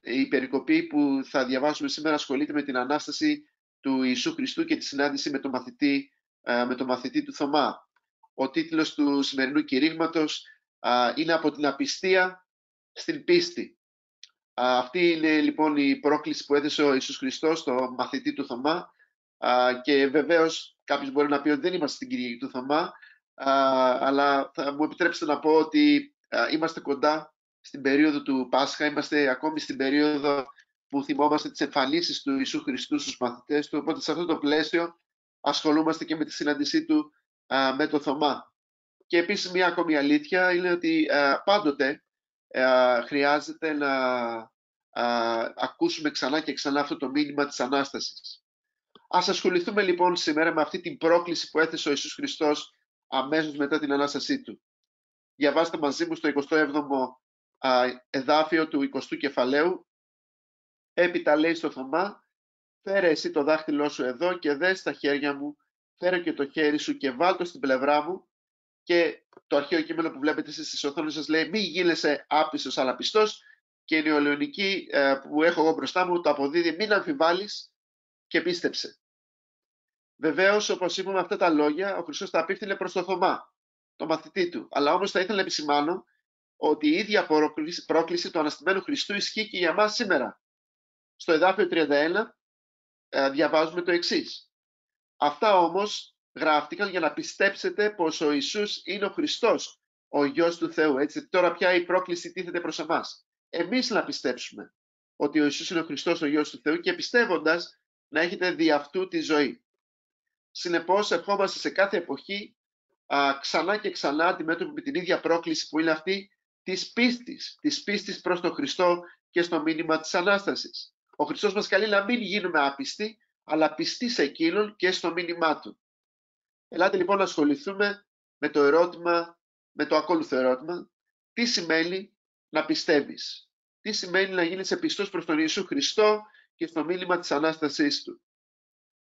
η περικοπή που θα διαβάσουμε σήμερα ασχολείται με την Ανάσταση του Ιησού Χριστού και τη συνάντηση με τον μαθητή, με τον μαθητή του Θωμά. Ο τίτλος του σημερινού κηρύγματος είναι «Από την απιστία στην πίστη». Αυτή είναι λοιπόν η πρόκληση που έδεσε ο Ιησούς Χριστός στο μαθητή του Θωμά και βεβαίως κάποιος μπορεί να πει ότι δεν είμαστε στην Κυριακή του Θωμά αλλά θα μου επιτρέψετε να πω ότι είμαστε κοντά στην περίοδο του Πάσχα, είμαστε ακόμη στην περίοδο που θυμόμαστε τις εμφανίσεις του Ιησού Χριστού στους μαθητές του, οπότε σε αυτό το πλαίσιο ασχολούμαστε και με τη συνάντησή του με το Θωμά. Και επίσης μια ακόμη αλήθεια είναι ότι πάντοτε χρειάζεται να ακούσουμε ξανά και ξανά αυτό το μήνυμα της Ανάστασης. Ας ασχοληθούμε λοιπόν σήμερα με αυτή την πρόκληση που έθεσε ο Ιησούς Χριστός αμέσως μετά την Ανάστασή Του. Διαβάστε μαζί μου στο 27ο εδάφιο του 20ου κεφαλαίου. Έπειτα λέει στο Θωμά, φέρε εσύ το δάχτυλό σου εδώ και δες τα χέρια μου, φέρε και το χέρι σου και βάλ το στην πλευρά μου και το αρχαίο κείμενο που βλέπετε εσείς στις οθόνες σας λέει μη γίνεσαι άπιστος αλλά πιστός και η νεολαιονική ε, που έχω εγώ μπροστά μου το αποδίδει μην αμφιβάλλεις και πίστεψε. Βεβαίως, όπως είπαμε αυτά τα λόγια, ο Χριστός τα απίφθηνε προς το Θωμά, το μαθητή του. Αλλά όμως θα ήθελα να επισημάνω ότι η ίδια πρόκληση του Αναστημένου Χριστού ισχύει και για μας σήμερα. Στο εδάφιο 31 ε, διαβάζουμε το εξής. Αυτά όμως γράφτηκαν για να πιστέψετε πως ο Ιησούς είναι ο Χριστός, ο Υιός του Θεού. Έτσι, τώρα πια η πρόκληση τίθεται προς εμάς. Εμείς να πιστέψουμε ότι ο Ιησούς είναι ο Χριστός, ο Υιός του Θεού και πιστεύοντας να έχετε δι' αυτού τη ζωή. Συνεπώς, ερχόμαστε σε κάθε εποχή α, ξανά και ξανά αντιμέτωποι με την ίδια πρόκληση που είναι αυτή της πίστης, της πίστης προς τον Χριστό και στο μήνυμα της Ανάστασης. Ο Χριστός μας καλεί να μην γίνουμε άπιστοι, αλλά πιστοί σε Εκείνον και στο μήνυμά Του. Ελάτε λοιπόν να ασχοληθούμε με το ερώτημα, με το ακόλουθο ερώτημα, τι σημαίνει να πιστεύεις; Τι σημαίνει να γίνεις πιστός προς τον Ιησού Χριστό και στο μήνυμα της Ανάστασής Του;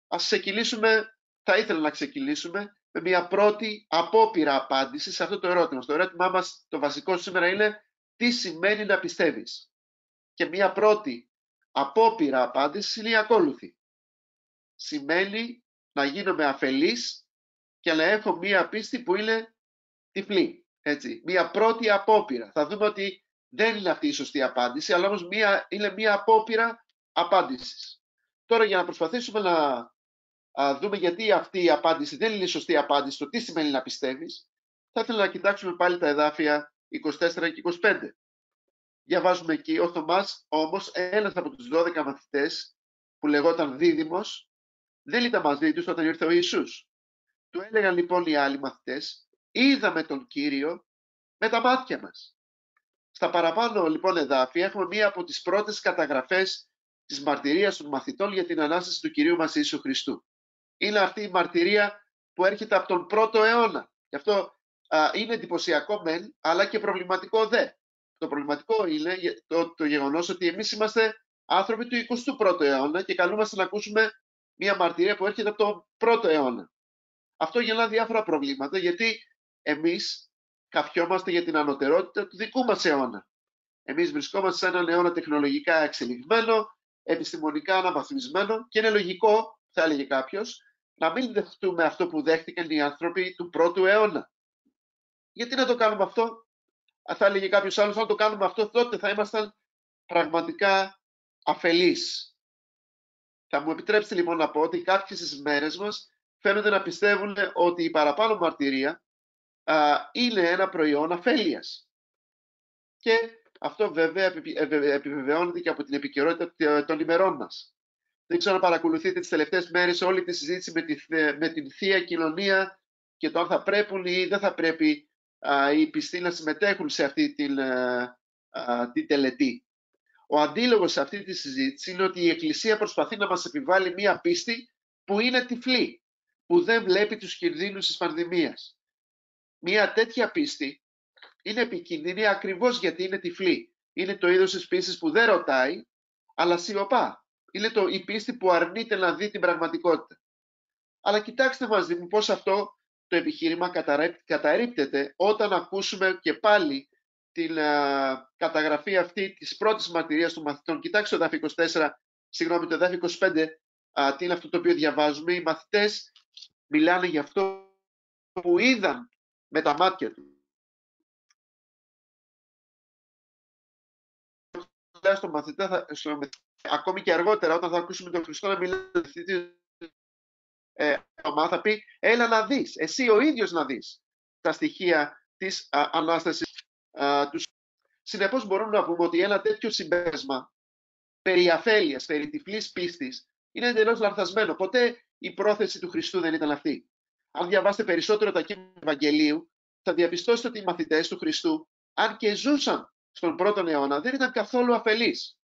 Ας ξεκινήσουμε, θα ήθελα να ξεκινήσουμε με μια πρώτη απόπειρα απάντηση σε αυτό το ερώτημα. Στο ερώτημά μας το βασικό σήμερα είναι τι σημαίνει να πιστεύεις. Και μια πρώτη απόπειρα απάντηση είναι η ακόλουθη. Σημαίνει να γίνομαι αφελής και να έχω μία πίστη που είναι τυφλή. Έτσι. Μία πρώτη απόπειρα. Θα δούμε ότι δεν είναι αυτή η σωστή απάντηση, αλλά όμως μία, είναι μία απόπειρα απάντησης. Τώρα για να προσπαθήσουμε να δούμε γιατί αυτή η απάντηση δεν είναι η σωστή απάντηση, το τι σημαίνει να πιστεύεις, θα ήθελα να κοιτάξουμε πάλι τα εδάφια 24 και 25. Διαβάζουμε εκεί, ο Θωμάς όμως, ένας από τους 12 μαθητές, που λεγόταν Δίδυμος, δεν ήταν μαζί τους όταν ήρθε ο Ιησούς. Του έλεγαν λοιπόν οι άλλοι μαθητές, είδαμε τον Κύριο με τα μάτια μας. Στα παραπάνω λοιπόν εδάφια έχουμε μία από τις πρώτες καταγραφές της μαρτυρίας των μαθητών για την Ανάσταση του Κυρίου μας Ιησού Χριστού. Είναι αυτή η μαρτυρία που έρχεται από τον πρώτο αιώνα. Γι' αυτό α, είναι εντυπωσιακό μεν, αλλά και προβληματικό δε. Το προβληματικό είναι το, το γεγονός ότι εμείς είμαστε άνθρωποι του 21ου αιώνα και καλούμαστε να ακούσουμε μια μαρτυρία που έρχεται από τον πρώτο αιώνα. Αυτό γεννά διάφορα προβλήματα, γιατί εμείς καφιόμαστε για την ανωτερότητα του δικού μας αιώνα. Εμείς βρισκόμαστε σε έναν αιώνα τεχνολογικά εξελιγμένο, επιστημονικά αναβαθμισμένο και είναι λογικό, θα έλεγε κάποιος, να μην δεχτούμε αυτό που δέχτηκαν οι άνθρωποι του πρώτου αιώνα. Γιατί να το κάνουμε αυτό, θα έλεγε κάποιος άλλος, αν το κάνουμε αυτό, τότε θα ήμασταν πραγματικά αφελείς. Θα μου επιτρέψετε λοιπόν να πω ότι κάποιες στις μέρες μας φαίνονται να πιστεύουν ότι η παραπάνω μαρτυρία α, είναι ένα προϊόν αφέλειας. Και αυτό βέβαια επιβεβαιώνεται και από την επικαιρότητα των ημερών μας. Δεν ξέρω αν παρακολουθείτε τις τελευταίες μέρες όλη τη συζήτηση με, τη, με την Θεία Κοινωνία και το αν θα πρέπει ή δεν θα πρέπει α, οι πιστοί να συμμετέχουν σε αυτή την, α, την τελετή. Ο αντίλογος σε αυτή τη συζήτηση είναι ότι η Εκκλησία προσπαθεί να μας επιβάλλει μία πίστη που είναι τυφλή, που δεν βλέπει τους κινδύνους της πανδημίας. Μία τέτοια πίστη είναι επικίνδυνη ακριβώς γιατί είναι τυφλή. Είναι το είδος της πίστης που δεν ρωτάει, αλλά σιωπά. Είναι το, η πίστη που αρνείται να δει την πραγματικότητα. Αλλά κοιτάξτε μαζί μου πώς αυτό το επιχείρημα καταρρύπτεται όταν ακούσουμε και πάλι την καταγραφή αυτή της πρώτης μαρτυρίας των μαθητών. Κοιτάξτε το δάφη 24, συγγνώμη, το δάφη 25, τι είναι αυτό το οποίο διαβάζουμε. Οι μαθητές μιλάνε για αυτό που είδαν με τα μάτια τους. Στο μαθητά, στο, ακόμη και αργότερα, όταν θα ακούσουμε τον Χριστό να μιλάει ε, θα πει, έλα να δεις, εσύ ο ίδιος να δεις τα στοιχεία της α, Ανάστασης τους. Συνεπώς μπορούμε να πούμε ότι ένα τέτοιο συμπέρασμα περί αφέλειας, περί τυφλής πίστης, είναι εντελώς λανθασμένο. Ποτέ η πρόθεση του Χριστού δεν ήταν αυτή. Αν διαβάσετε περισσότερο τα κείμενα του Ευαγγελίου, θα διαπιστώσετε ότι οι μαθητές του Χριστού, αν και ζούσαν στον πρώτο αιώνα, δεν ήταν καθόλου αφελείς.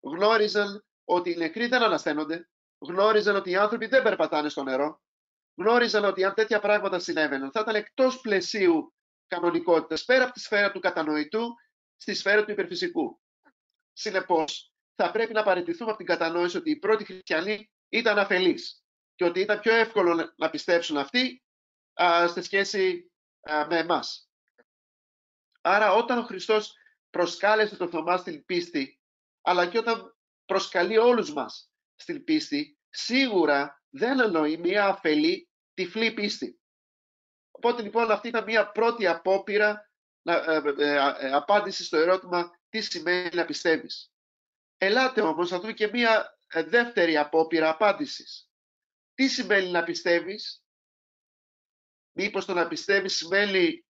Γνώριζαν ότι οι νεκροί δεν ανασταίνονται, γνώριζαν ότι οι άνθρωποι δεν περπατάνε στο νερό, γνώριζαν ότι αν τέτοια πράγματα συνέβαιναν θα ήταν εκτός πλαισίου κανονικότητας, πέρα από τη σφαίρα του κατανοητού, στη σφαίρα του υπερφυσικού. Συνεπώς, θα πρέπει να παραιτηθούμε από την κατανόηση ότι οι πρώτοι χριστιανοί ήταν αφελείς και ότι ήταν πιο εύκολο να πιστέψουν αυτοί α, στη σχέση με εμάς. Άρα όταν ο Χριστός προσκάλεσε τον Θωμά στην πίστη, αλλά και όταν προσκαλεί όλους μας στην πίστη, σίγουρα δεν εννοεί μια αφελή τυφλή πίστη. Οπότε λοιπόν αυτή ήταν μια πρώτη απόπειρα να, ε, ε, ε, απάντηση στο ερώτημα τι σημαίνει να πιστεύεις. Ελάτε όμως να δούμε και μια δεύτερη απόπειρα απάντησης. Τι σημαίνει να πιστεύεις; Μήπως το να πιστεύεις σημαίνει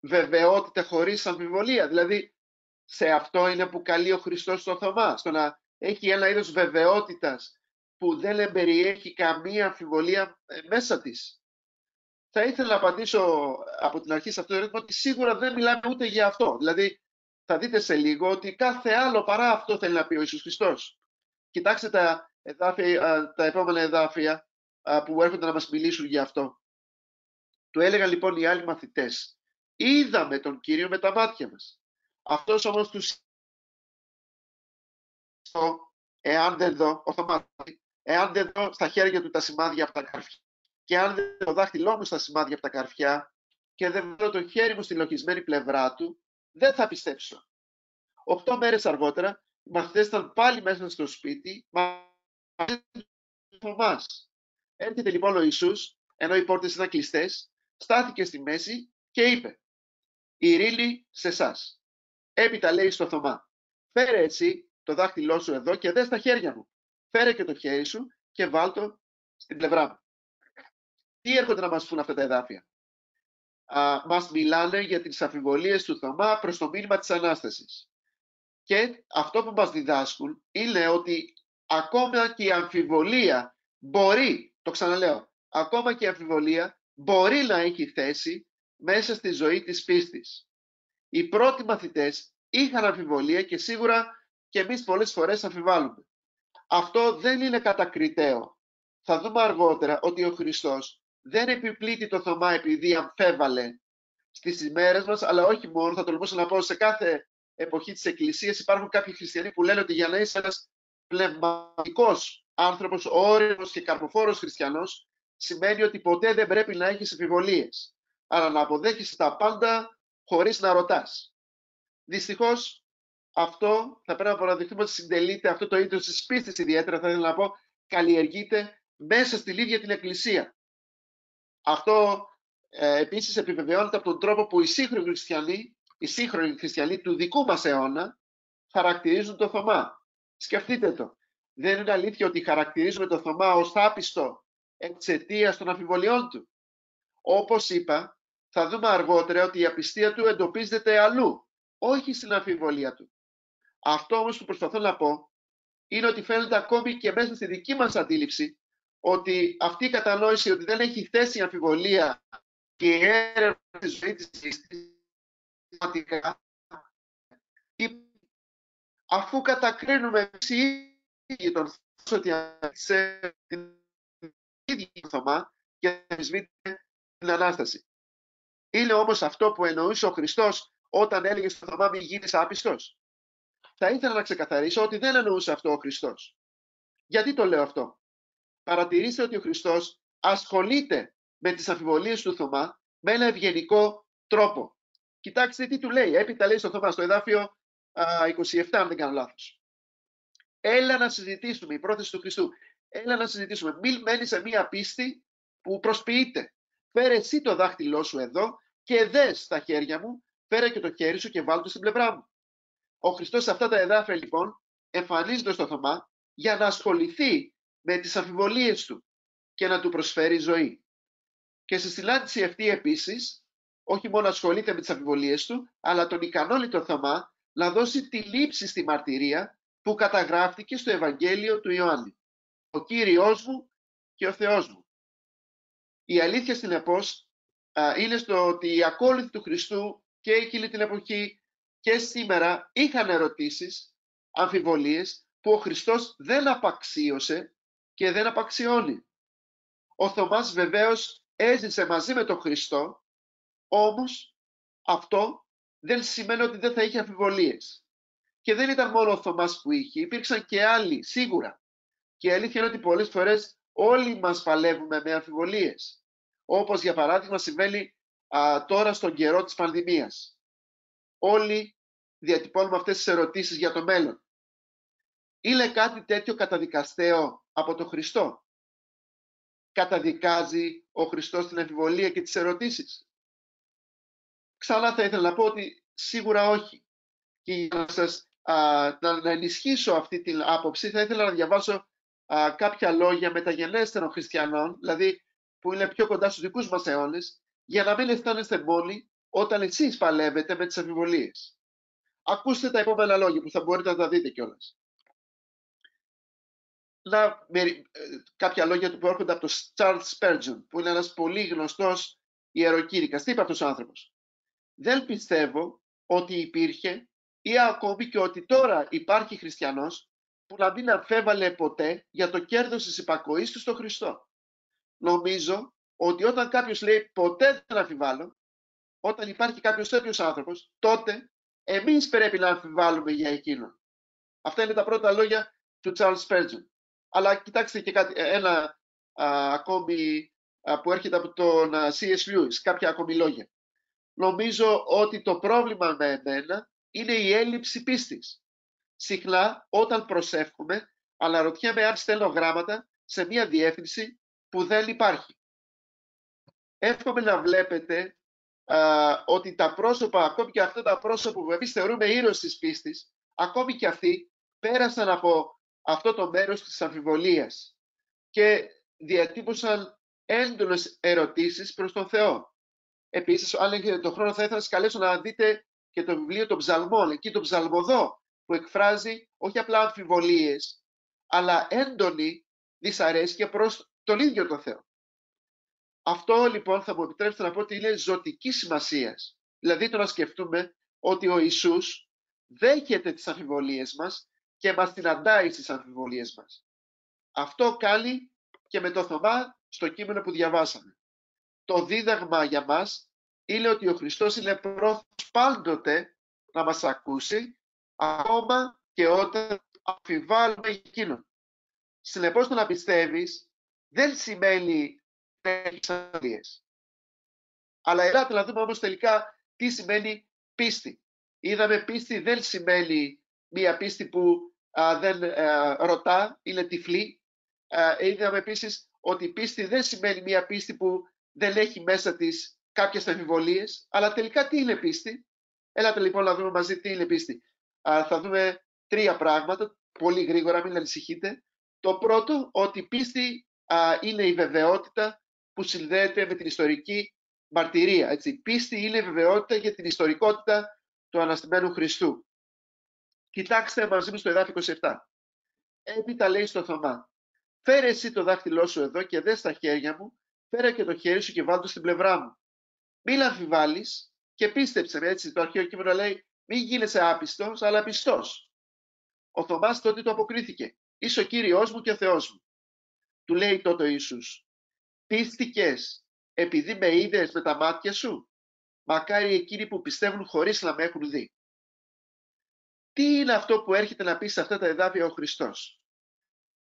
βεβαιότητα χωρίς αμφιβολία. Δηλαδή σε αυτό είναι που καλεί ο Χριστός στο Θωμά. Στο να έχει ένα είδος βεβαιότητας που δεν εμπεριέχει καμία αμφιβολία ε, μέσα της. Θα ήθελα να απαντήσω από την αρχή σε αυτό το ερώτημα ότι σίγουρα δεν μιλάμε ούτε για αυτό. Δηλαδή, θα δείτε σε λίγο ότι κάθε άλλο παρά αυτό θέλει να πει ο Ιησούς Χριστός. Κοιτάξτε τα, εδάφια, τα επόμενα εδάφια που έρχονται να μας μιλήσουν για αυτό. Του έλεγαν λοιπόν οι άλλοι μαθητές, είδαμε τον Κύριο με τα μάτια μας. Αυτός όμως τους εάν δεν δω, ο εάν δεν δω στα χέρια του τα σημάδια από τα καρφιά και αν δεν δω το δάχτυλό μου στα σημάδια από τα καρφιά και δεν δω το χέρι μου στη λογισμένη πλευρά του, δεν θα πιστέψω. Οχτώ μέρες αργότερα, οι μαθητές ήταν πάλι μέσα στο σπίτι, μαζί του Έρχεται λοιπόν ο Ιησούς, ενώ οι πόρτες ήταν κλειστές, στάθηκε στη μέση και είπε «Ειρήνη σε εσάς. Έπειτα λέει στο Θωμά «Φέρε έτσι το δάχτυλό σου εδώ και δες τα χέρια μου. Φέρε και το χέρι σου και βάλτο στην πλευρά μου». Τι έρχονται να μας πούν αυτά τα εδάφια; Α, μας μιλάνε για τις αφιβολίες του Θωμά προς το μήνυμα της Ανάστασης. Και αυτό που μας διδάσκουν είναι ότι ακόμα και η αμφιβολία μπορεί, το ξαναλέω, ακόμα και η αμφιβολία μπορεί να έχει θέση μέσα στη ζωή της πίστης. Οι πρώτοι μαθητές είχαν αμφιβολία και σίγουρα και εμείς πολλές φορές αμφιβάλλουμε. Αυτό δεν είναι κατακριτέο. Θα δούμε αργότερα ότι ο Χριστός δεν επιπλήττει το Θωμά επειδή αμφέβαλε στις ημέρες μας, αλλά όχι μόνο, θα τολμούσα να πω, σε κάθε εποχή της Εκκλησίας υπάρχουν κάποιοι χριστιανοί που λένε ότι για να είσαι ένας πνευματικός άνθρωπος, όριμος και καρποφόρος χριστιανός, σημαίνει ότι ποτέ δεν πρέπει να έχεις επιβολίες, αλλά να αποδέχεις τα πάντα χωρίς να ρωτάς. Δυστυχώς, αυτό θα πρέπει να παραδειχθούμε ότι συντελείται αυτό το ίδιο της πίστης ιδιαίτερα, θα ήθελα να πω, καλλιεργείται μέσα στη ίδια την Εκκλησία. Αυτό ε, επίσης επιβεβαιώνεται από τον τρόπο που οι σύγχρονοι χριστιανοί, οι σύγχρονοι χριστιανοί του δικού μας αιώνα χαρακτηρίζουν το Θωμά. Σκεφτείτε το. Δεν είναι αλήθεια ότι χαρακτηρίζουμε το Θωμά ως άπιστο εξαιτίας των αμφιβολιών του. Όπως είπα, θα δούμε αργότερα ότι η απιστία του εντοπίζεται αλλού, όχι στην αμφιβολία του. Αυτό όμως που προσπαθώ να πω είναι ότι φαίνεται ακόμη και μέσα στη δική μας αντίληψη ότι αυτή η κατανόηση ότι δεν έχει θέση αμφιβολία και η έρευνα της ζωής της αφού κατακρίνουμε οι τον ότι σε την ίδια Θωμά και αμφισβήτησε την Ανάσταση. Είναι όμως αυτό που εννοούσε ο Χριστός όταν έλεγε στον Θωμά μην γίνεις άπιστος. Θα ήθελα να ξεκαθαρίσω ότι δεν εννοούσε αυτό ο Χριστός. Γιατί το λέω αυτό; Παρατηρήστε ότι ο Χριστός ασχολείται με τις αμφιβολίες του Θωμά με ένα ευγενικό τρόπο. Κοιτάξτε τι του λέει. Έπειτα λέει στο Θωμά, στο εδάφιο 27, αν δεν κάνω λάθος. Έλα να συζητήσουμε, η πρόθεση του Χριστού. Έλα να συζητήσουμε. Μην μένεις σε μία πίστη που προσποιείται. Φέρε εσύ το δάχτυλό σου εδώ και δες στα χέρια μου, φέρε και το χέρι σου και βάλτε στην πλευρά μου. Ο Χριστός σε αυτά τα εδάφια λοιπόν εμφανίζεται στο Θωμά για να ασχοληθεί με τις αμφιβολίες του και να του προσφέρει ζωή. Και στη συνάντηση αυτή επίσης, όχι μόνο ασχολείται με τις αμφιβολίες του, αλλά τον ικανώνει το Θωμά να δώσει τη λήψη στη μαρτυρία που καταγράφτηκε στο Ευαγγέλιο του Ιωάννη. Ο Κύριος μου και ο Θεός μου. Η αλήθεια στην επός είναι στο ότι οι ακόλουθοι του Χριστού και εκείνη την εποχή και σήμερα είχαν ερωτήσεις, αμφιβολίες που ο Χριστός δεν απαξίωσε και δεν απαξιώνει. Ο Θωμάς βεβαίως έζησε μαζί με τον Χριστό, όμως αυτό δεν σημαίνει ότι δεν θα είχε αμφιβολίες. Και δεν ήταν μόνο ο Θωμάς που είχε, υπήρξαν και άλλοι σίγουρα. Και η αλήθεια είναι ότι πολλές φορές όλοι μας παλεύουμε με αμφιβολίες. Όπως για παράδειγμα συμβαίνει τώρα στον καιρό της πανδημίας. Όλοι διατυπώνουμε αυτές τις ερωτήσεις για το μέλλον. Είναι κάτι τέτοιο καταδικαστέο από τον Χριστό; Καταδικάζει ο Χριστός την αμφιβολία και τις ερωτήσεις; Ξανά θα ήθελα να πω ότι σίγουρα όχι. Και για να σας να, ενισχύσω αυτή την άποψη θα ήθελα να διαβάσω α, κάποια λόγια μεταγενέστερων χριστιανών, δηλαδή που είναι πιο κοντά στους δικούς μας αιώνες, για να μην αισθάνεστε μόνοι όταν εσείς παλεύετε με τις αμφιβολίες. Ακούστε τα επόμενα λόγια που θα μπορείτε να τα δείτε κιόλας. Να, με, ε, κάποια λόγια του που έρχονται από τον Charles Spurgeon, που είναι ένας πολύ γνωστός ιεροκήρυκας. Τι είπε αυτός ο άνθρωπος; Δεν πιστεύω ότι υπήρχε ή ακόμη και ότι τώρα υπάρχει χριστιανός που να μην αφέβαλε ποτέ για το κέρδος της υπακοής του στο Χριστό. Νομίζω ότι όταν κάποιος λέει ποτέ δεν αφιβάλλω, όταν υπάρχει κάποιος τέτοιος άνθρωπος, τότε εμείς πρέπει να αμφιβάλλουμε για εκείνον. Αυτά είναι τα πρώτα λόγια του Charles Spurgeon. Αλλά κοιτάξτε και κάτι, ε, ένα α, ακόμη α, που έρχεται από τον C.S. Lewis, κάποια ακόμη λόγια. Νομίζω ότι το πρόβλημα με εμένα είναι η έλλειψη πίστης. Συχνά όταν προσεύχουμε, αναρωτιέμαι αν στέλνω γράμματα σε μια διεύθυνση που δεν υπάρχει. Εύχομαι να βλέπετε ότι τα πρόσωπα, ακόμη και αυτά τα πρόσωπα που εμείς θεωρούμε ήρωες της πίστης, ακόμη και αυτοί πέρασαν από αυτό το μέρος της αμφιβολίας και διατύπωσαν έντονες ερωτήσεις προς τον Θεό. Επίσης, αν έχετε τον χρόνο, θα ήθελα να σας καλέσω να δείτε και το βιβλίο των ψαλμών, εκεί το ψαλμοδό, που εκφράζει όχι απλά αμφιβολίες, αλλά έντονη δυσαρέσκεια προς τον ίδιο τον Θεό. Αυτό λοιπόν θα μου επιτρέψετε να πω ότι είναι ζωτική σημασίας. Δηλαδή το να σκεφτούμε ότι ο Ιησούς δέχεται τις αμφιβολίες μας και μας συναντάει στις αμφιβολίες μας. Αυτό κάνει και με το Θωμά στο κείμενο που διαβάσαμε. Το δίδαγμα για μας είναι ότι ο Χριστός είναι πρόθυμος πάντοτε να μας ακούσει ακόμα και όταν αμφιβάλλουμε εκείνον. Συνεπώς το να πιστεύεις δεν σημαίνει αλλά ελάτε να δούμε όμως τελικά τι σημαίνει πίστη. Είδαμε πίστη δεν σημαίνει μία πίστη που δεν ε, ρωτά, είναι τυφλή. είδαμε επίσης ότι πίστη δεν σημαίνει μία πίστη που δεν έχει μέσα της κάποιες αμφιβολίες, αλλά τελικά τι είναι πίστη; Έλατε λοιπόν να δούμε μαζί τι είναι πίστη. θα δούμε τρία πράγματα, πολύ γρήγορα, μην ανησυχείτε. Το πρώτο, ότι πίστη είναι η βεβαιότητα που συνδέεται με την ιστορική μαρτυρία. Έτσι. Πίστη είναι βεβαιότητα για την ιστορικότητα του Αναστημένου Χριστού. Κοιτάξτε μαζί μου στο εδάφιο 27. Έπειτα λέει στο Θωμά, φέρε εσύ το δάχτυλό σου εδώ και δες στα χέρια μου, φέρε και το χέρι σου και βάλ το στην πλευρά μου. Μην αμφιβάλλεις και πίστεψε με έτσι. Το αρχαίο κείμενο λέει, μην γίνεσαι άπιστος, αλλά πιστός. Ο Θωμάς τότε το αποκρίθηκε. Είσαι ο Κύριος μου και ο Θεός μου. Του λέει τότε ο Ιησούς, πίστηκες επειδή με είδες με τα μάτια σου; Μακάρι εκείνοι που πιστεύουν χωρίς να με έχουν δει. Τι είναι αυτό που έρχεται να πει σε αυτά τα εδάφια ο Χριστός;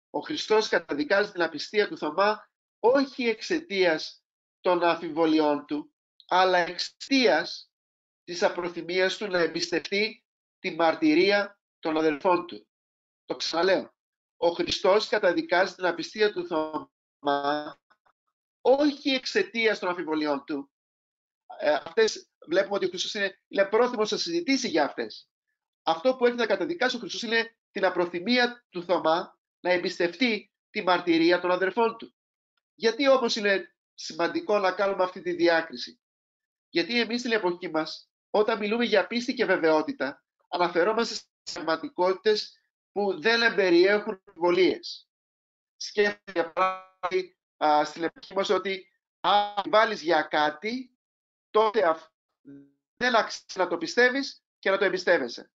Ο Χριστός καταδικάζει την απιστία του Θωμά όχι εξαιτίας των αφιβολιών του, αλλά εξαιτίας της απροθυμίας του να εμπιστευτεί τη μαρτυρία των αδελφών του. Το ξαναλέω. Ο Χριστός καταδικάζει την απιστία του Θωμά όχι εξαιτίας των αμφιβολιών του. Ε, αυτές βλέπουμε ότι ο Χριστός είναι, είναι πρόθυμος να συζητήσει για αυτές. Αυτό που έχει να καταδικάσει ο Χριστός είναι την απροθυμία του Θωμά να εμπιστευτεί τη μαρτυρία των αδελφών του. Γιατί όμως είναι σημαντικό να κάνουμε αυτή τη διάκριση; Γιατί εμείς στην εποχή μας, όταν μιλούμε για πίστη και βεβαιότητα, αναφερόμαστε στις πραγματικότητες που δεν εμπεριέχουν αμφιβολίες. Σκέφτεται για παράδειγμα στην εποχή μας ότι αν βάλεις για κάτι, τότε δεν αξίζει να το πιστεύεις και να το εμπιστεύεσαι.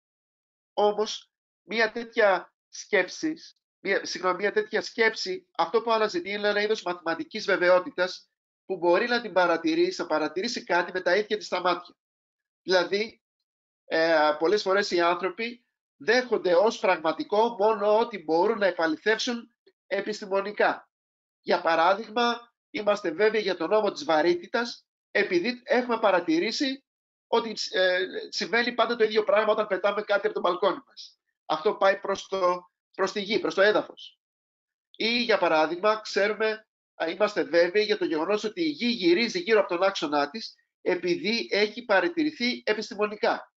Όμως, μια τέτοια σκέψη, μια, συγγνώμη, μια τέτοια σκέψη, αυτό που αναζητεί είναι ένα είδος μαθηματικής βεβαιότητας που μπορεί να την παρατηρήσει, να παρατηρήσει κάτι με τα ίδια της στα μάτια. Δηλαδή, ε, πολλές φορές οι άνθρωποι δέχονται ως πραγματικό μόνο ότι μπορούν να επαληθεύσουν επιστημονικά. Για παράδειγμα, είμαστε βέβαιοι για τον νόμο της βαρύτητας επειδή έχουμε παρατηρήσει ότι ε, συμβαίνει πάντα το ίδιο πράγμα όταν πετάμε κάτι από το μπαλκόνι μας. Αυτό πάει προς, το, προς τη γη, προς το έδαφος. Ή, για παράδειγμα, ξέρουμε, είμαστε βέβαιοι για το γεγονός ότι η γη γυρίζει γύρω από τον άξονά της επειδή έχει παρατηρηθεί επιστημονικά.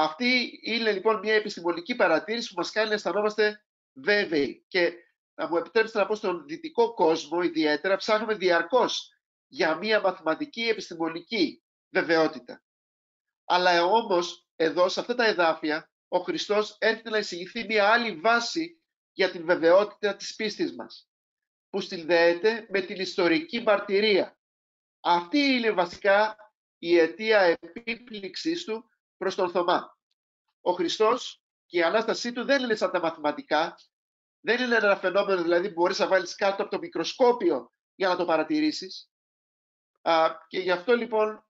Αυτή είναι λοιπόν μια επιστημονική παρατήρηση που μας κάνει να αισθανόμαστε βέβαιοι. Και να μου επιτρέψετε να πω στον δυτικό κόσμο ιδιαίτερα, ψάχνουμε διαρκώς για μια μαθηματική επιστημονική βεβαιότητα. Αλλά όμως εδώ σε αυτά τα εδάφια ο Χριστός έρχεται να εισηγηθεί μια άλλη βάση για την βεβαιότητα της πίστης μας που συνδέεται με την ιστορική μαρτυρία. Αυτή είναι βασικά η αιτία επίπληξής του προς τον Θωμά. Ο Χριστός και η Ανάστασή του δεν είναι σαν τα μαθηματικά, δεν είναι ένα φαινόμενο δηλαδή που μπορείς να βάλεις κάτω από το μικροσκόπιο για να το παρατηρήσεις. Α, και γι' αυτό λοιπόν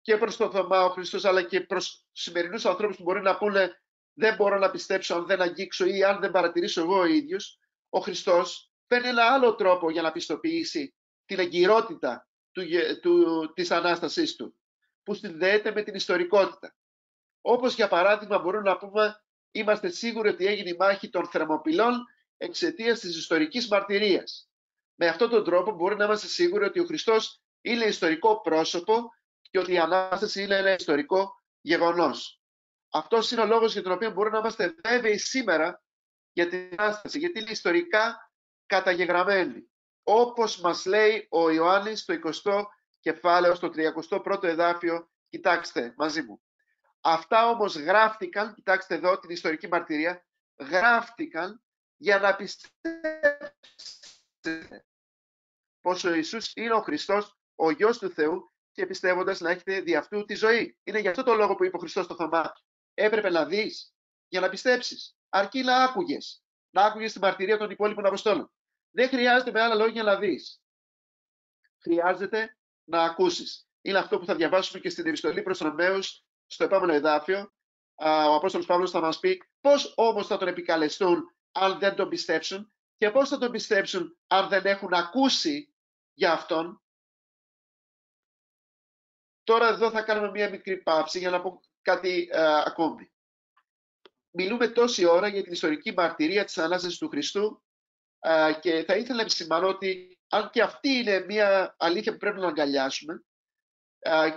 και προς τον Θωμά ο Χριστός αλλά και προς σημερινούς ανθρώπους που μπορεί να πούνε δεν μπορώ να πιστέψω αν δεν αγγίξω ή αν δεν παρατηρήσω εγώ ο ίδιος, ο Χριστός παίρνει ένα άλλο τρόπο για να πιστοποιήσει την εγκυρότητα του, του, της Ανάστασής του, που συνδέεται με την ιστορικότητα. Όπως για παράδειγμα μπορούμε να πούμε είμαστε σίγουροι ότι έγινε η μάχη των Θερμοπυλών εξαιτίας της ιστορικής μαρτυρίας. Με αυτόν τον τρόπο μπορεί να είμαστε σίγουροι ότι ο Χριστός είναι ιστορικό πρόσωπο και ότι η Ανάσταση είναι ένα ιστορικό γεγονός. Αυτός είναι ο λόγος για τον οποίο μπορούμε να είμαστε βέβαιοι σήμερα για την Ανάσταση, γιατί είναι ιστορικά καταγεγραμμένη. Όπως μας λέει ο Ιωάννης στο 20ο κεφάλαιο, στο 31ο εδάφιο, κοιτάξτε μαζί μου. Αυτά όμως γράφτηκαν, κοιτάξτε εδώ την ιστορική μαρτυρία, γράφτηκαν για να πιστέψετε πως ο Ιησούς είναι ο Χριστός, ο Γιος του Θεού και πιστεύοντας να έχετε δι' αυτού τη ζωή. Είναι για αυτό το λόγο που είπε ο Χριστός στο Θωμά. Έπρεπε να δεις για να πιστέψεις. Αρκεί να άκουγες. Να άκουγες τη μαρτυρία των υπόλοιπων Αποστόλων. Δεν χρειάζεται με άλλα λόγια να δεις. Χρειάζεται να ακούσεις. Είναι αυτό που θα διαβάσουμε και στην επιστολή προς Ρωμαίους στο επόμενο εδάφιο. Ο Απόστολος Παύλος θα μας πει πώς όμως θα τον επικαλεστούν αν δεν τον πιστέψουν και πώς θα τον πιστέψουν αν δεν έχουν ακούσει για Αυτόν. Τώρα εδώ θα κάνουμε μία μικρή πάυση για να πω κάτι ακόμη. Μιλούμε τόση ώρα για την ιστορική μαρτυρία της Ανάστασης του Χριστού και θα ήθελα να επισημάνω ότι αν και αυτή είναι μια αλήθεια που πρέπει να αγκαλιάσουμε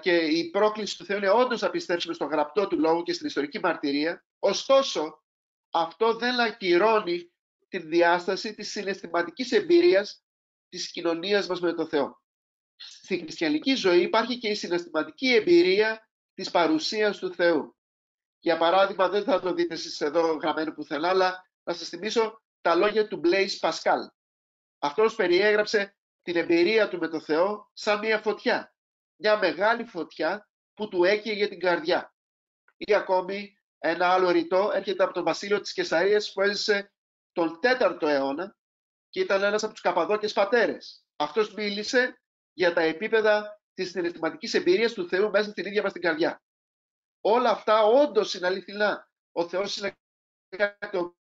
και η πρόκληση του Θεού είναι όντως να πιστέψουμε στο γραπτό του λόγο και στην ιστορική μαρτυρία, ωστόσο αυτό δεν ακυρώνει τη διάσταση της συναισθηματικής εμπειρίας της κοινωνίας μας με τον Θεό. Στη χριστιανική ζωή υπάρχει και η συναισθηματική εμπειρία της παρουσίας του Θεού. Για παράδειγμα, δεν θα το δείτε εσείς εδώ γραμμένο πουθενά, αλλά να σας θυμίσω τα λόγια του Blaise Pascal. Αυτός περιέγραψε την εμπειρία του με τον Θεό σαν μια φωτιά. Μια μεγάλη φωτιά που του έκαιγε την καρδιά. Ή ακόμη ένα άλλο ρητό έρχεται από τον βασίλειο της Κεσαρίας που έζησε τον 4ο αιώνα και ήταν ένας από τους Καπαδόκες πατέρες. Αυτός μίλησε για τα επίπεδα της συναισθηματικής εμπειρίας του Θεού μέσα στην ίδια μας την καρδιά. Όλα αυτά όντως είναι αληθινά. Ο Θεός είναι κάτι το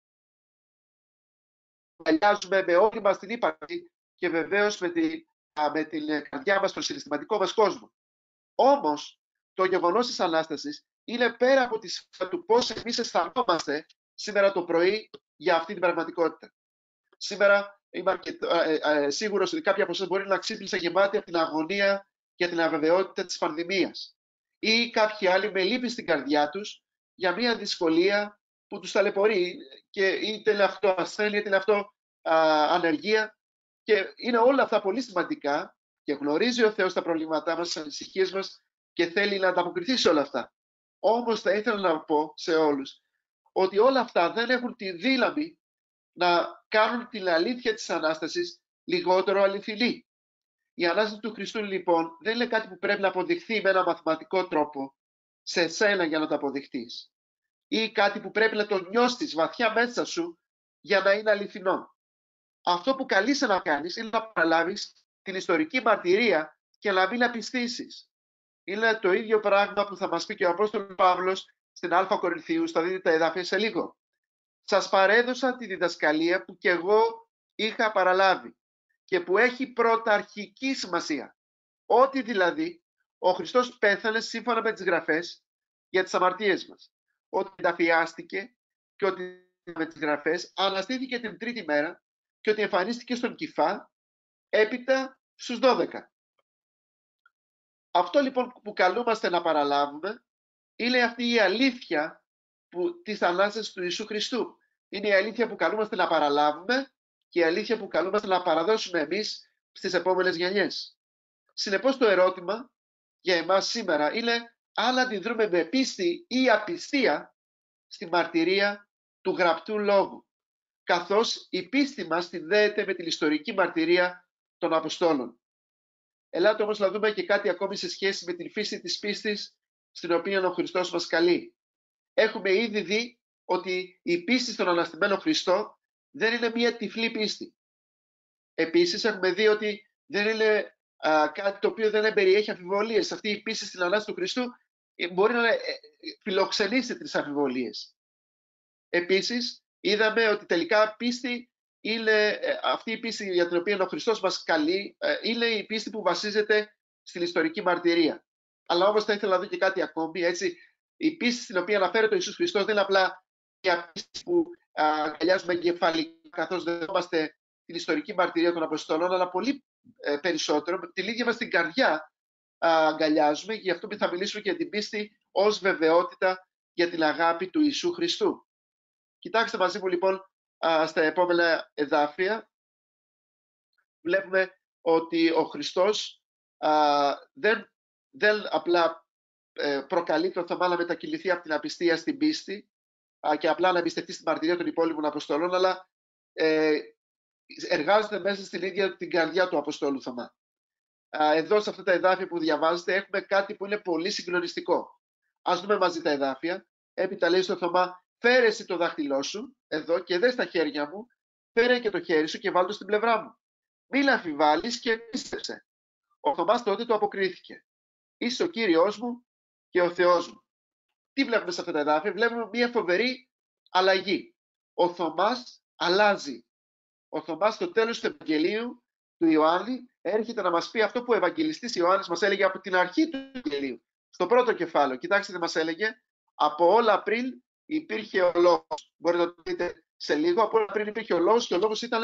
αγκαλιάζουμε με όλη μας την ύπαρξη και βεβαίως με, τη, με την καρδιά μας, τον συναισθηματικό μας κόσμο. Όμως, το γεγονός της Ανάστασης είναι πέρα από τη σφαίρα του πώς εμείς αισθανόμαστε σήμερα το πρωί για αυτή την πραγματικότητα. Σήμερα είμαι ε, ε, σίγουρος ότι κάποιοι από εσάς μπορεί να ξύπνησαν γεμάτοι από την αγωνία και την αβεβαιότητα της πανδημίας. Ή κάποιοι άλλοι με λύπη στην καρδιά τους για μια δυσκολία που τους ταλαιπωρεί και είτε είναι αυτό ασθένεια, είτε είναι αυτό ανεργία. Και είναι όλα αυτά πολύ σημαντικά και γνωρίζει ο Θεός τα προβλήματά μας, τις ανησυχίες μας και θέλει να ανταποκριθεί σε όλα αυτά. Όμως θα ήθελα να πω σε όλους ότι όλα αυτά δεν έχουν τη δύναμη να κάνουν την αλήθεια της Ανάστασης λιγότερο αληθινή. Η Ανάσταση του Χριστού λοιπόν δεν είναι κάτι που πρέπει να αποδειχθεί με ένα μαθηματικό τρόπο σε σένα για να το αποδειχτείς ή κάτι που πρέπει να το νιώσεις βαθιά μέσα σου για να είναι αληθινό. Αυτό που καλείσαι να κάνεις είναι να παραλάβεις την ιστορική μαρτυρία και να μην απιστήσεις. Είναι το ίδιο πράγμα που θα μας πει και ο Απόστολος Παύλος στην Α Κορινθίους, στα δείτε τα εδάφια σε λίγο. Σας παρέδωσα τη διδασκαλία που και εγώ είχα παραλάβει και που έχει πρωταρχική σημασία. Ότι δηλαδή ο Χριστός πέθανε σύμφωνα με τις γραφές για τις αμαρτίες μας. Ότι ενταφιάστηκε και ότι με τις γραφές αναστήθηκε την τρίτη μέρα και ότι εμφανίστηκε στον Κιφά έπειτα στους 12. Αυτό λοιπόν που καλούμαστε να παραλάβουμε είναι αυτή η αλήθεια που, της Ανάστασης του Ιησού Χριστού. Είναι η αλήθεια που καλούμαστε να παραλάβουμε και η αλήθεια που καλούμαστε να παραδώσουμε εμείς στις επόμενες γενιές. Συνεπώς το ερώτημα για εμάς σήμερα είναι αν αντιδρούμε με πίστη ή απιστία στη μαρτυρία του γραπτού λόγου, καθώς η πίστη μας συνδέεται με την ιστορική μαρτυρία των Αποστόλων. Ελάτε όμως να δούμε και κάτι ακόμη σε σχέση με την φύση της πίστης στην οποία ο Χριστός μας καλεί. Έχουμε ήδη δει ότι η πίστη στον αναστημένο Χριστό δεν είναι μία τυφλή πίστη. Επίσης έχουμε δει ότι δεν είναι κάτι το οποίο δεν περιέχει αμφιβολίες. Αυτή η πίστη στην Ανάσταση του Χριστού ε, μπορεί να ε, φιλοξενήσει τις αμφιβολίες. Επίσης είδαμε ότι τελικά πίστη είναι ε, αυτή η πίστη για την οποία ο Χριστός μας καλεί, είναι η πίστη που βασίζεται στην ιστορική μαρτυρία. Αλλά όμως θα ήθελα να δω και κάτι ακόμη, έτσι, η πίστη στην οποία αναφέρεται ο Ιησούς Χριστός δεν είναι απλά μια πίστη που αγκαλιάζουμε εγκεφαλικά καθώς δεχόμαστε την ιστορική μαρτυρία των Αποστολών, αλλά πολύ ε, περισσότερο την ίδια μας την καρδιά αγκαλιάζουμε, γι' αυτό θα μιλήσουμε για την πίστη ως βεβαιότητα για την αγάπη του Ιησού Χριστού. Κοιτάξτε μαζί μου λοιπόν στα επόμενα εδάφια. Βλέπουμε ότι ο Χριστός δεν, δεν απλά ε, προκαλεί το Θωμά να μετακυληθεί από την απιστία στην πίστη, και απλά να εμπιστευτεί στην μαρτυρία των υπόλοιπων Αποστολών, αλλά ε, εργάζεται μέσα στην ίδια την καρδιά του Αποστόλου Θωμά. Εδώ σε αυτά τα εδάφια που διαβάζετε έχουμε κάτι που είναι πολύ συγκλονιστικό. Ας δούμε μαζί τα εδάφια. Έπειτα λέει στο Θωμά, φέρε εσύ το δάχτυλό σου εδώ και δες στα χέρια μου, φέρε και το χέρι σου και βάλ το στην πλευρά μου. Μην αμφιβάλλεις και πίστεψε. Ο Θωμάς τότε του αποκρίθηκε. Είσαι ο Κύριος μου και ο Θεός μου τι βλέπουμε σε αυτά τα εδάφια, βλέπουμε μια φοβερή αλλαγή. Ο Θωμάς αλλάζει. Ο Θωμάς στο τέλος του Ευαγγελίου του Ιωάννη έρχεται να μας πει αυτό που ο Ευαγγελιστής Ιωάννης μας έλεγε από την αρχή του Ευαγγελίου. Στο πρώτο κεφάλαιο. Κοιτάξτε τι μας έλεγε. Από όλα πριν υπήρχε ο λόγος. Μπορείτε να το δείτε σε λίγο. Από όλα πριν υπήρχε ο λόγος και ο λόγος ήταν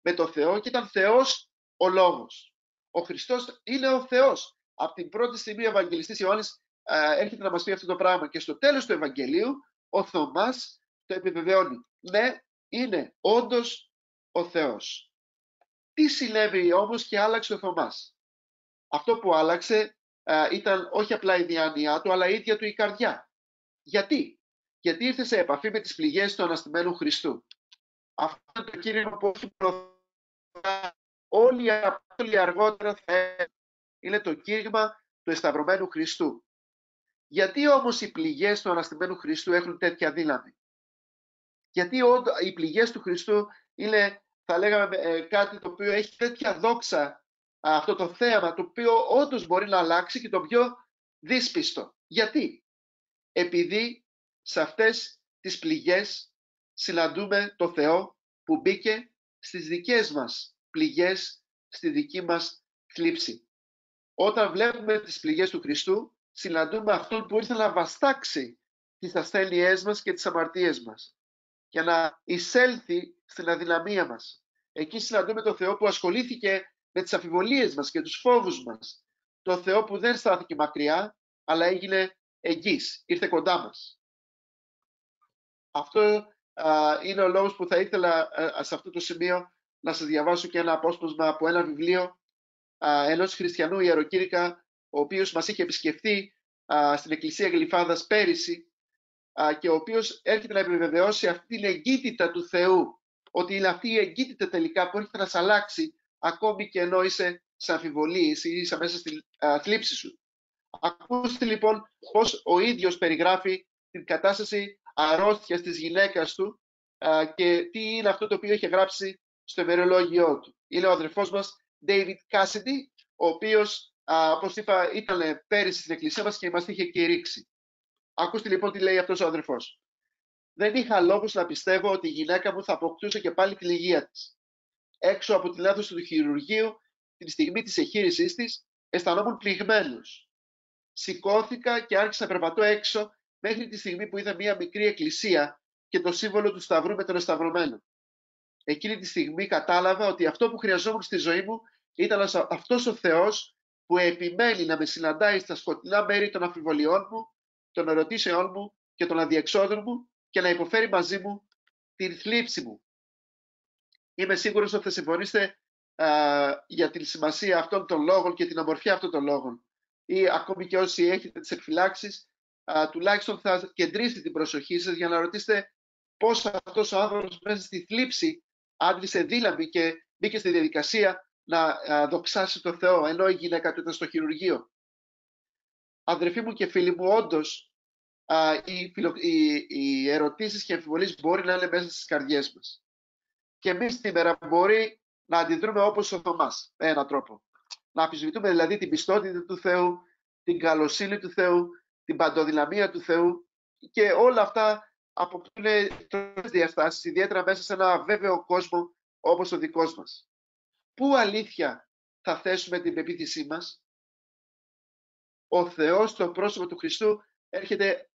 με το Θεό και ήταν Θεός ο λόγος. Ο Χριστός είναι ο Θεός. Από την πρώτη στιγμή ο Ευαγγελιστής Ιωάννης έρχεται να μας πει αυτό το πράγμα και στο τέλος του Ευαγγελίου ο Θωμάς το επιβεβαιώνει. Ναι, είναι όντως ο Θεός. Τι συνέβη όμως και άλλαξε ο Θωμάς; Αυτό που άλλαξε ήταν όχι απλά η διάνοιά του, αλλά η ίδια του η καρδιά. Γιατί; Γιατί ήρθε σε επαφή με τις πληγές του Αναστημένου Χριστού. Αυτό είναι το κήρυγμα που έχει όλοι οι Απόστολοι αργότερα θα είναι το κήρυγμα του Εσταυρωμένου Χριστού. Γιατί όμως οι πληγές του Αναστημένου Χριστού έχουν τέτοια δύναμη; Γιατί οι πληγές του Χριστού είναι, θα λέγαμε, ε, κάτι το οποίο έχει τέτοια δόξα αυτό το θέαμα, το οποίο όντως μπορεί να αλλάξει και το πιο δύσπιστο. Γιατί; Επειδή σε αυτές τις πληγές συναντούμε το Θεό που μπήκε στις δικές μας πληγές, στη δική μας θλίψη. Όταν βλέπουμε τις πληγές του Χριστού, συναντούμε αυτόν που ήρθε να βαστάξει τις ασθένειές μας και τις αμαρτίες μας για να εισέλθει στην αδυναμία μας. Εκεί συναντούμε τον Θεό που ασχολήθηκε με τις αφιβολίες μας και τους φόβους μας. Το Θεό που δεν στάθηκε μακριά, αλλά έγινε εγγύς, ήρθε κοντά μας. Αυτό είναι ο λόγος που θα ήθελα σε αυτό το σημείο να σας διαβάσω και ένα απόσπασμα από ένα βιβλίο α, ενός χριστιανού ιεροκήρυκα, ο οποίος μας είχε επισκεφτεί στην Εκκλησία Γλυφάδας πέρυσι και ο οποίος έρχεται να επιβεβαιώσει αυτή την εγκύτητα του Θεού, ότι είναι αυτή η εγκύτητα τελικά που έρχεται να σε αλλάξει ακόμη και ενώ είσαι σε αμφιβολίες ή είσαι μέσα στη θλίψη σου. Ακούστε λοιπόν πώς ο ίδιος περιγράφει την κατάσταση αρρώστιας της γυναίκας του και τι είναι αυτό το οποίο έχει γράψει στο ημερολόγιό του. Είναι ο αδερφός μας David Cassidy, ο οποίος, όπως είπα, ήταν πέρυσι στην εκκλησία μας και μας είχε κηρύξει. Ακούστε λοιπόν τι λέει αυτός ο αδερφός. Δεν είχα λόγους να πιστεύω ότι η γυναίκα μου θα αποκτούσε και πάλι την υγεία της. Έξω από την αίθουσα του χειρουργείου, την στιγμή της εχείρισής της, αισθανόμουν πληγμένος. Σηκώθηκα και άρχισα να περπατώ έξω μέχρι τη στιγμή που είδα μια μικρή εκκλησία και το σύμβολο του Σταυρού με τον Εσταυρωμένο. Εκείνη τη στιγμή κατάλαβα ότι αυτό που χρειαζόμουν στη ζωή μου ήταν αυτός ο Θεός που επιμένει να με συναντάει στα σκοτεινά μέρη των αμφιβολιών μου, των ερωτήσεών μου και των αδιεξόδων μου και να υποφέρει μαζί μου την θλίψη μου. Είμαι σίγουρος ότι θα συμφωνήσετε για την σημασία αυτών των λόγων και την ομορφιά αυτών των λόγων. Ή ακόμη και όσοι έχετε τις εκφυλάξεις, τουλάχιστον θα κεντρήσετε την προσοχή σας για να ρωτήσετε πώς αυτός ο άνθρωπος μέσα στη θλίψη άντλησε δύναμη και μπήκε στη διαδικασία να δοξάσει το Θεό, ενώ η γυναίκα του ήταν στο χειρουργείο. Αδερφοί μου και φίλοι μου, όντως οι, οι, οι ερωτήσεις και αμφιβολίες μπορεί να είναι μέσα στις καρδιές μας. Και εμείς σήμερα μπορεί να αντιδρούμε όπως ο Θωμάς, με έναν τρόπο. Να αμφισβητούμε δηλαδή την πιστότητα του Θεού, την καλοσύνη του Θεού, την παντοδυναμία του Θεού και όλα αυτά αποκτούν τρεις διαστάσεις, ιδιαίτερα μέσα σε ένα βέβαιο κόσμο όπως ο δικός μας. Πού αλήθεια θα θέσουμε την πεποίθησή μας; Ο Θεός στο πρόσωπο του Χριστού έρχεται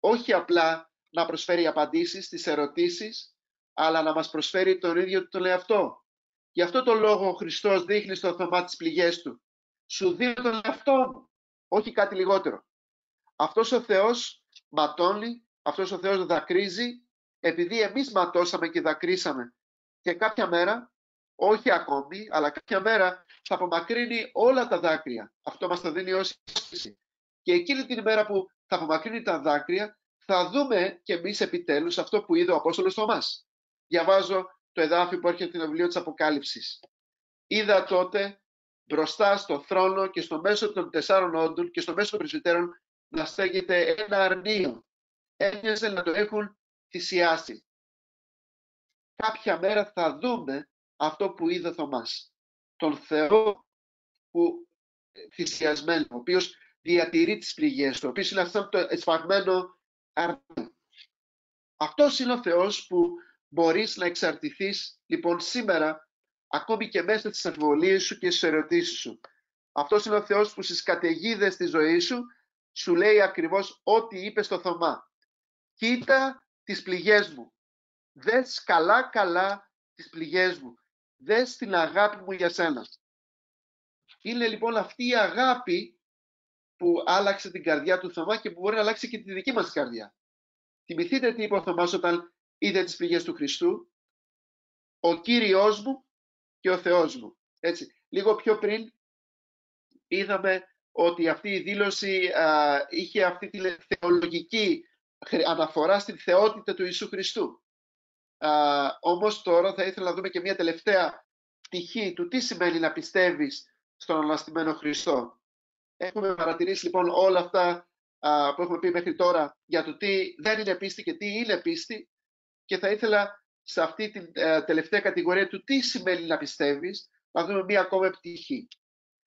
όχι απλά να προσφέρει απαντήσεις στις ερωτήσεις, αλλά να μας προσφέρει τον ίδιο τον εαυτό. Γι' αυτό το λόγο ο Χριστός δείχνει στο Θωμά τις πληγές του. Σου δίνω τον εαυτό μου, όχι κάτι λιγότερο. Αυτός ο Θεός ματώνει αυτός ο Θεός δακρύζει επειδή εμείς ματώσαμε και δακρύσαμε. Και κάποια μέρα, όχι ακόμη, αλλά κάποια μέρα θα απομακρύνει όλα τα δάκρυα. Αυτό μας το δίνει ως αίσθηση. Και εκείνη την ημέρα που θα απομακρύνει τα δάκρυα, θα δούμε και εμείς επιτέλους αυτό που είδε ο Απόστολος Θωμάς. Διαβάζω το εδάφιο που έρχεται στο βιβλίο της Αποκάλυψης. Είδα τότε μπροστά στο θρόνο και στο μέσο των τεσσάρων όντων και στο μέσο των πρεσβυτέρων να στέκεται ένα αρνείο έμοιαζε να το έχουν θυσιάσει. Κάποια μέρα θα δούμε αυτό που είδε ο Θωμάς. Τον Θεό που ε, θυσιασμένο, ο οποίος διατηρεί τις πληγές του, ο οποίος είναι αυτό το εσφαγμένο αρνό. Αυτός είναι ο Θεός που μπορείς να εξαρτηθείς λοιπόν σήμερα ακόμη και μέσα στις αμφιβολίες σου και στις ερωτήσεις σου. Αυτός είναι ο Θεός που στις καταιγίδες της ζωής σου σου λέει ακριβώς ό,τι είπε στο Θωμά κοίτα τις πληγές μου. Δες καλά καλά τις πληγές μου. Δες την αγάπη μου για σένα. Είναι λοιπόν αυτή η αγάπη που άλλαξε την καρδιά του Θωμά και που μπορεί να αλλάξει και τη δική μας καρδιά. Θυμηθείτε τι είπε ο Θωμάς όταν είδε τις πληγές του Χριστού; Ο Κύριος μου και ο Θεός μου. Έτσι. Λίγο πιο πριν είδαμε ότι αυτή η δήλωση είχε αυτή τη θεολογική αναφορά στην θεότητα του Ιησού Χριστού. Α, όμως τώρα θα ήθελα να δούμε και μια τελευταία πτυχή του τι σημαίνει να πιστεύεις στον αναστημένο Χριστό. Έχουμε παρατηρήσει λοιπόν όλα αυτά α, που έχουμε πει μέχρι τώρα για το τι δεν είναι πίστη και τι είναι πίστη και θα ήθελα σε αυτή την ε, τελευταία κατηγορία του τι σημαίνει να πιστεύεις να δούμε μια ακόμα πτυχή.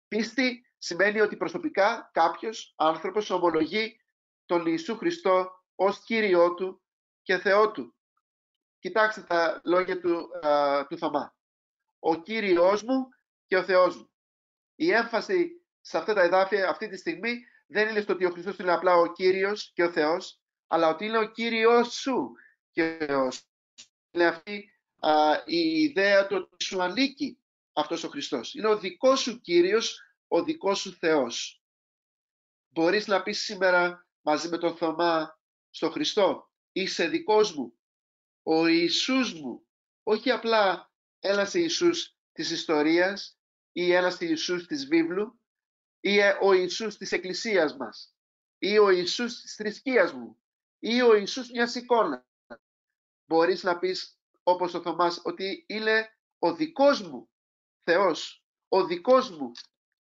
Πίστη σημαίνει ότι προσωπικά κάποιος άνθρωπος ομολογεί τον Ιησού Χριστό ως Κύριό Του και Θεό Του. Κοιτάξτε τα λόγια του, α, του Θωμά. Ο Κύριος μου και ο Θεός μου. Η έμφαση σε αυτά τα εδάφια αυτή τη στιγμή δεν είναι στο ότι ο Χριστός είναι απλά ο Κύριος και ο Θεός, αλλά ότι είναι ο Κύριος σου και ο Θεός. Είναι αυτή η ιδέα του ότι σου ανήκει αυτός ο Χριστός. Είναι ο δικός σου Κύριος, ο δικός σου Θεός. Μπορείς να πεις σήμερα μαζί με τον Θωμά στο Χριστό, είσαι δικός μου, ο Ιησούς μου, όχι απλά ένας Ιησούς της ιστορίας ή ένας Ιησούς της βίβλου ή ο Ιησούς της Εκκλησίας μας ή ο Ιησούς της θρησκείας μου ή ο Ιησούς μιας εικόνας. Μπορείς να πεις όπως ο Θωμάς ότι είναι ο δικός μου Θεός, ο δικός μου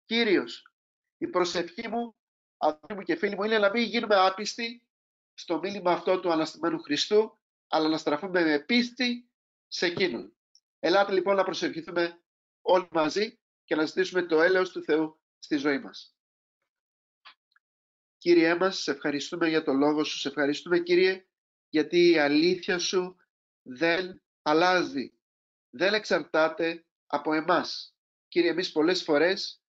Κύριος. Η προσευχή μου, αδελφοί μου και φίλοι μου, είναι να μην γίνουμε άπιστοι στο μήνυμα αυτό του Αναστημένου Χριστού, αλλά να στραφούμε με πίστη σε Εκείνον. Ελάτε λοιπόν να προσευχηθούμε όλοι μαζί και να ζητήσουμε το έλεος του Θεού στη ζωή μας. Κύριε μας, σε ευχαριστούμε για το λόγο σου, σε ευχαριστούμε Κύριε, γιατί η αλήθεια σου δεν αλλάζει, δεν εξαρτάται από εμάς. Κύριε, εμείς πολλές φορές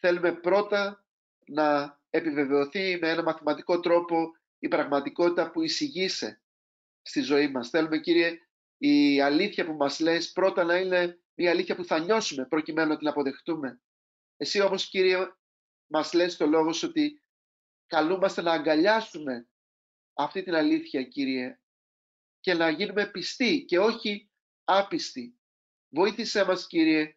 θέλουμε πρώτα να επιβεβαιωθεί με ένα μαθηματικό τρόπο η πραγματικότητα που εισηγείσαι στη ζωή μας. Θέλουμε, Κύριε, η αλήθεια που μας λες πρώτα να είναι μια αλήθεια που θα νιώσουμε προκειμένου να την αποδεχτούμε. Εσύ όμως, Κύριε, μας λες το λόγο σου ότι καλούμαστε να αγκαλιάσουμε αυτή την αλήθεια, Κύριε, και να γίνουμε πιστοί και όχι άπιστοι. Βοήθησέ μας, Κύριε,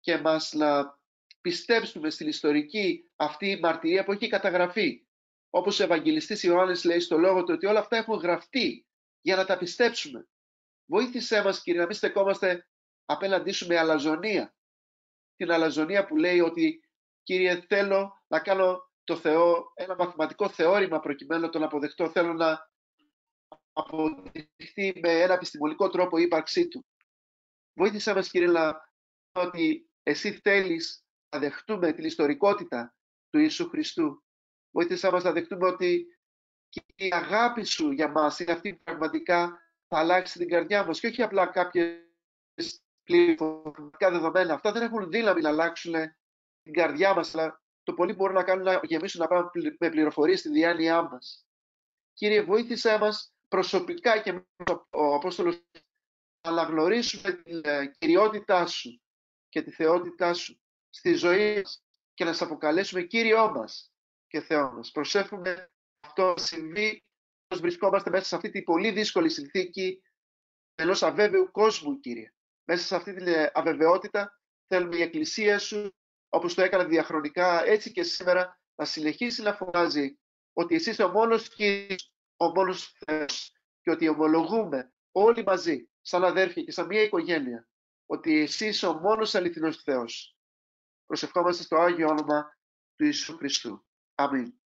και μας να πιστέψουμε στην ιστορική αυτή μαρτυρία που έχει καταγραφεί. Όπως ο Ευαγγελιστής Ιωάννης λέει στο λόγο του ότι όλα αυτά έχουν γραφτεί για να τα πιστέψουμε. Βοήθησέ μας, Κύριε, να μην στεκόμαστε απέναντί σου με αλαζονία. Την αλαζονία που λέει ότι, Κύριε, θέλω να κάνω το Θεό ένα μαθηματικό θεώρημα προκειμένου να τον αποδεχτώ. Θέλω να αποδειχθεί με ένα επιστημονικό τρόπο η ύπαρξή του. Βοήθησέ μας Κύριε να ότι εσύ θέλεις να δεχτούμε την ιστορικότητα του Ιησού Χριστού. Βοήθησέ μας να δεχτούμε ότι η αγάπη σου για μας είναι αυτή που πραγματικά θα αλλάξει την καρδιά μας και όχι απλά κάποιες πληροφορικά δεδομένα. Αυτά δεν έχουν δύναμη να αλλάξουν την καρδιά μας, αλλά το πολύ μπορούν να κάνουν να γεμίσουν να πάμε με πληροφορίες στη διάνοιά μας. Κύριε, βοήθησέ μας προσωπικά και ο Απόστολος να αναγνωρίσουμε την ε, κυριότητά σου και τη θεότητά σου στη ζωή μας και να σε αποκαλέσουμε Κύριό μας και Θεό μας. Προσέφουμε αυτό να συμβεί ως βρισκόμαστε μέσα σε αυτή τη πολύ δύσκολη συνθήκη ενός αβέβαιου κόσμου, Κύριε. Μέσα σε αυτή την ε, αβεβαιότητα θέλουμε η Εκκλησία σου, όπως το έκανε διαχρονικά, έτσι και σήμερα, να συνεχίσει να φωνάζει ότι εσύ είσαι ο μόνος Κύριος ο μόνος Θεός και ότι ομολογούμε όλοι μαζί, σαν αδέρφια και σαν μια οικογένεια, ότι εσύ είσαι ο μόνος αληθινός Θεός. Προσευχόμαστε στο Άγιο Όνομα του Ιησού Χριστού. Αμήν.